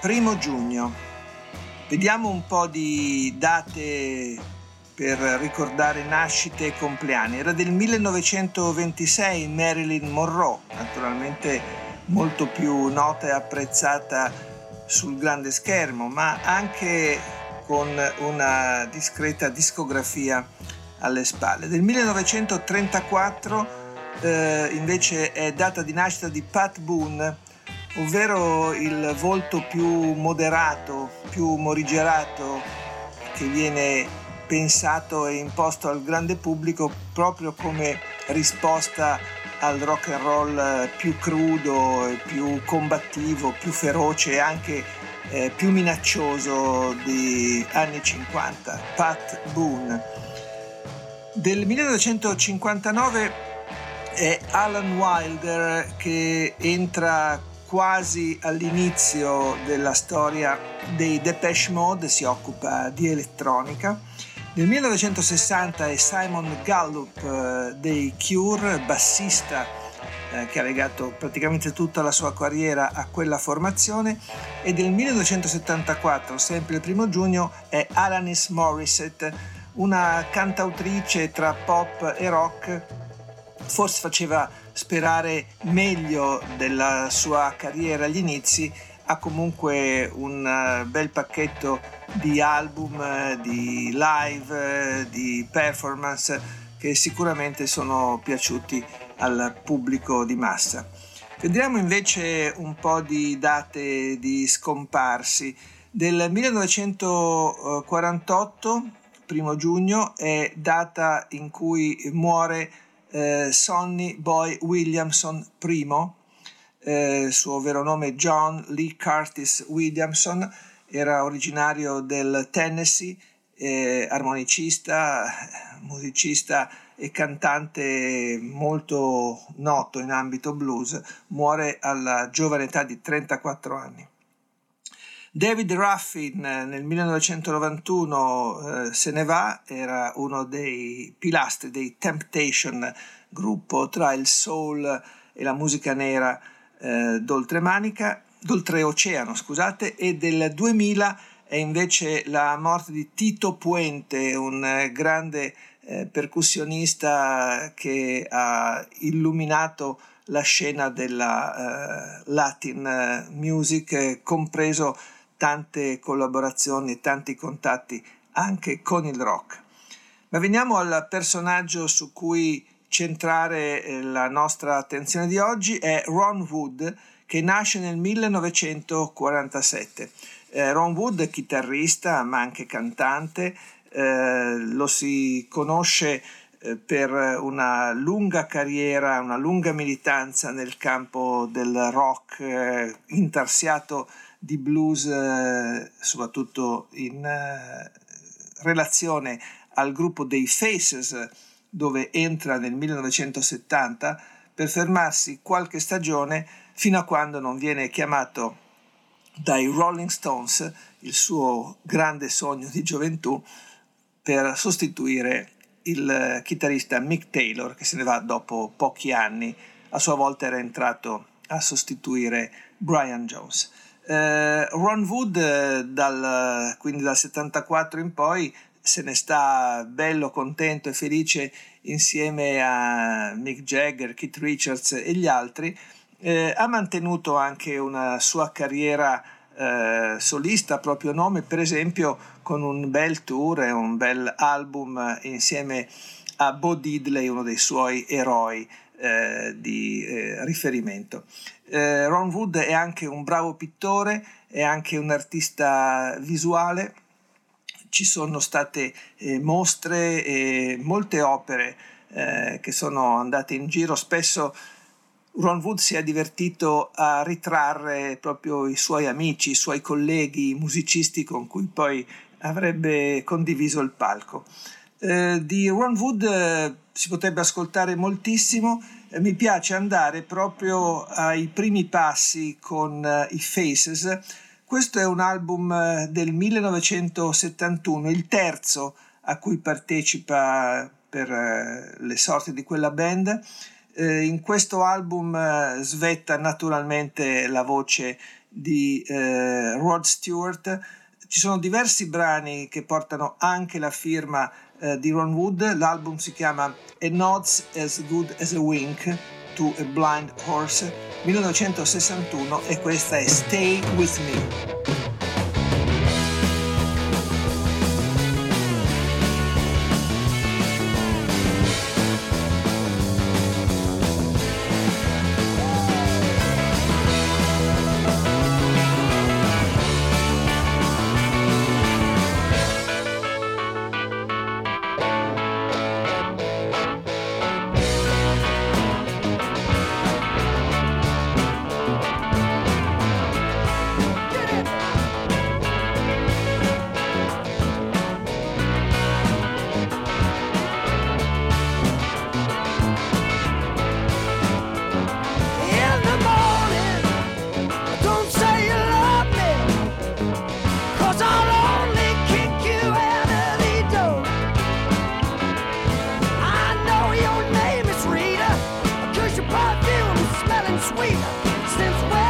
Primo giugno. Vediamo un po' di date per ricordare nascite e compleanni. Era del 1926 Marilyn Monroe, naturalmente molto più nota e apprezzata sul grande schermo, ma anche con una discreta discografia alle spalle. Del 1934 eh, invece è data di nascita di Pat Boone, ovvero il volto più moderato, più morigerato che viene pensato e imposto al grande pubblico proprio come risposta al rock and roll più crudo, più combattivo, più feroce e anche eh, più minaccioso di anni 50, Pat Boone. Del 1959 è Alan Wilder che entra quasi all'inizio della storia dei Depeche Mode, si occupa di elettronica. Nel 1960 è Simon Gallup eh, dei Cure, bassista eh, che ha legato praticamente tutta la sua carriera a quella formazione e del 1974, sempre il primo giugno, è Alanis Morissette, una cantautrice tra pop e rock, forse faceva sperare meglio della sua carriera agli inizi, ha comunque un eh, bel pacchetto di album, eh, di live, eh, di performance che sicuramente sono piaciuti al pubblico di massa. Vediamo invece un po' di date di scomparsi. Del 1948, primo giugno, è data in cui muore eh, Sonny Boy Williamson I, eh, suo vero nome John Lee Curtis Williamson, era originario del Tennessee, eh, armonicista, musicista e cantante molto noto in ambito blues, muore alla giovane età di 34 anni. David Ruffin nel 1991 eh, se ne va, era uno dei pilastri dei Temptation, gruppo tra il soul e la musica nera eh, d'oltremanica, d'oltreoceano, scusate, e del 2000 è invece la morte di Tito Puente, un eh, grande eh, percussionista che ha illuminato la scena della eh, Latin music, compreso tante collaborazioni tanti contatti anche con il rock. Ma veniamo al personaggio su cui centrare eh, la nostra attenzione di oggi, è Ron Wood, che nasce nel 1947. Eh, Ron Wood chitarrista ma anche cantante, eh, lo si conosce eh, per una lunga carriera, una lunga militanza nel campo del rock, eh, intarsiato di blues, eh, soprattutto in eh, relazione al gruppo dei Faces, dove entra nel 1970 per fermarsi qualche stagione fino a quando non viene chiamato dai Rolling Stones, il suo grande sogno di gioventù, per sostituire il chitarrista Mick Taylor che se ne va dopo pochi anni, a sua volta era entrato a sostituire Brian Jones. Eh, Ron Wood eh, dal, quindi dal 74 in poi se ne sta bello, contento e felice insieme a Mick Jagger, Keith Richards e gli altri. Eh, ha mantenuto anche una sua carriera eh, solista proprio nome, per esempio con un bel tour e un bel album insieme a Bo Diddley, uno dei suoi eroi eh, di eh, riferimento. Eh, Ron Wood è anche un bravo pittore, è anche un artista visuale, ci sono state eh, mostre e molte opere eh, che sono andate in giro, spesso Ron Wood si è divertito a ritrarre proprio i suoi amici, i suoi colleghi, i musicisti con cui poi avrebbe condiviso il palco. Eh, di Ron Wood eh, si potrebbe ascoltare moltissimo, mi piace andare proprio ai primi passi con eh, i Faces. Questo è un album eh, del 1971, il terzo a cui partecipa per eh, le sorti di quella band. in questo album svetta naturalmente la voce di Rod Stewart. Ci sono diversi brani che portano anche la firma eh, di Ron Wood. L'album si chiama A Nod's as Good as a Wink to a Blind Horse 1961 e questa è Stay With Me. Sweet since when